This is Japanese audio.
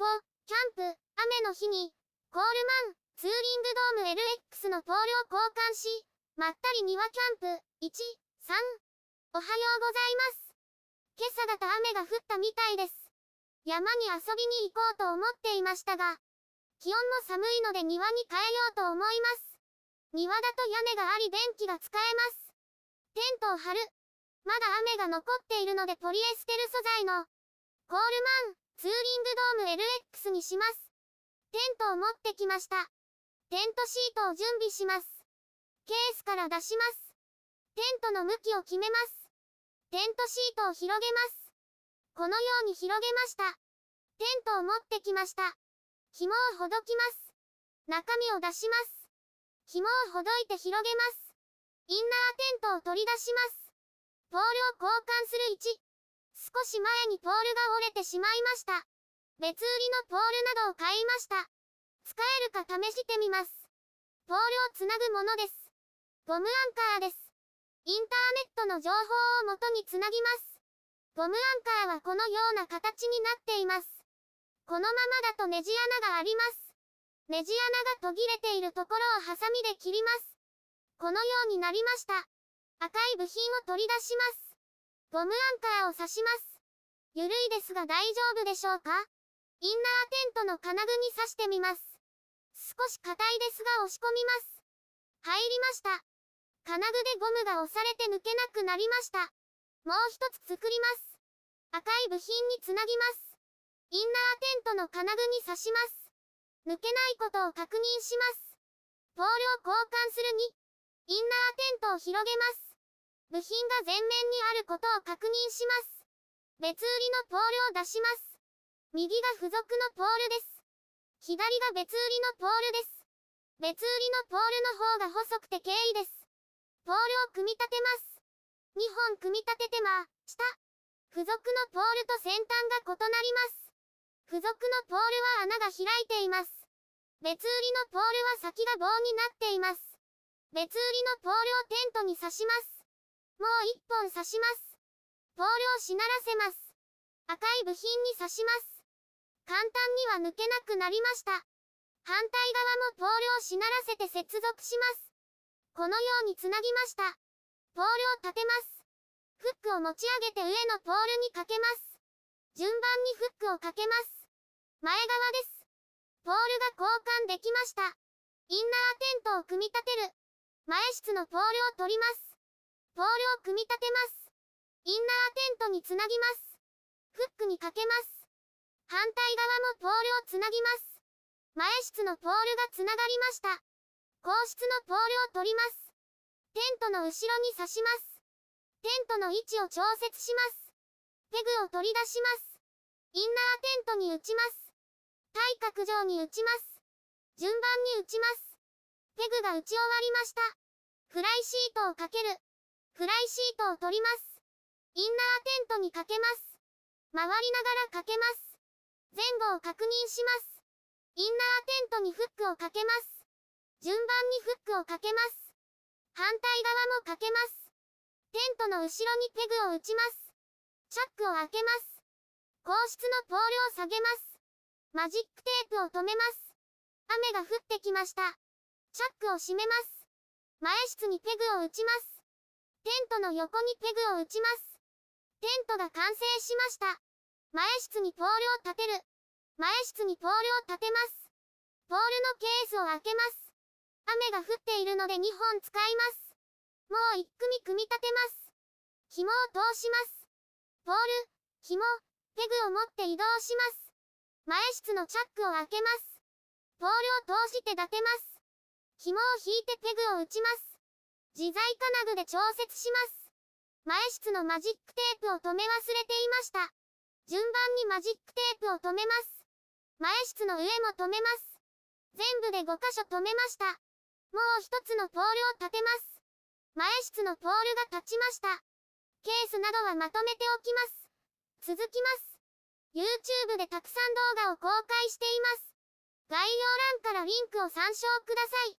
後、キャンプ、雨の日に、コールマン、ツーリングドーム LX のポールを交換し、まったり庭キャンプ、1、3。おはようございます。今朝だと雨が降ったみたいです。山に遊びに行こうと思っていましたが、気温も寒いので庭に変えようと思います。庭だと屋根があり電気が使えます。テントを張る。まだ雨が残っているのでポリエステル素材のコールマンツーリングドーム LX にします。テントを持ってきました。テントシートを準備します。ケースから出します。テントの向きを決めます。テントシートを広げます。このように広げました。テントを持ってきました。紐をほどきます。中身を出します。紐をほどいて広げます。インナーテントを取り出します。ポールを交換する1。少し前にポールが折れてしまいました。別売りのポールなどを買いました。使えるか試してみます。ポールをつなぐものです。ゴムアンカーです。インターネットの情報をもとにつなぎます。ゴムアンカーはこのような形になっています。このままだとネジ穴があります。ネジ穴が途切れているところをハサミで切ります。このようになりました。赤い部品を取り出します。ゴムアンカーを刺します。ゆるいですが大丈夫でしょうか？インナーテントの金具に刺してみます。少し硬いですが押し込みます。入りました。金具でゴムが押されて抜けなくなりました。もう一つ作ります。赤い部品につなぎます。インナーテントの金具に刺します。抜けないことを確認します。ポールを交換する2。インナーテントを広げます。部品が前面にあることを確認します。別売りのポールを出します。右が付属のポールです。左が別売りのポールです。別売りのポールの方が細くて軽いです。ポールを組み立てます。2本組み立ててま、下。付属のポールと先端が異なります。付属のポールは穴が開いています。別売りのポールは先が棒になっています。別売りのポールをテントに刺します。もう一本刺します。ポールをしならせます。赤い部品に刺します。簡単には抜けなくなりました。反対側もポールをしならせて接続します。このようにつなぎました。ポールを立てます。フックを持ち上げて上のポールにかけます。順番にフックをかけます。前側です。ポールが交換できました。インナーテントを組み立てる。前室のポールを取ります。ポールを組み立てます。インナーテントにつなぎます。フックにかけます。反対側もポールをつなぎます。前室のポールがつながりました。後室のポールを取ります。テントの後ろに刺します。テントの位置を調節します。ペグを取り出します。インナーテントに打ちます。対角上に打ちます。順番に打ちます。ペグが打ち終わりました。フライシートをかける。フライシートを取ります。インナーテントにかけます。回りながらかけます。前後を確認します。インナーテントにフックをかけます。順番にフックをかけます。反対側もかけます。テントの後ろにペグを打ちます。チャックを開けます。硬質のポールを下げます。マジックテープを止めます。雨が降ってきました。チャックを閉めます。前室にペグを打ちます。テントの横にペグを打ちます。テントが完成しました。前室にポールを立てる。前室にポールを立てます。ポールのケースを開けます。雨が降っているので2本使います。もう1組組み立てます。紐を通します。ポール、紐、ペグを持って移動します。前室のチャックを開けます。ポールを通して立てます。紐を引いてペグを打ちます。自在金具で調節します。前室のマジックテープを止め忘れていました。順番にマジックテープを止めます。前室の上も止めます。全部で5箇所止めました。もう一つのポールを立てます。前室のポールが立ちました。ケースなどはまとめておきます。続きます。YouTube でたくさん動画を公開しています。概要欄からリンクを参照ください。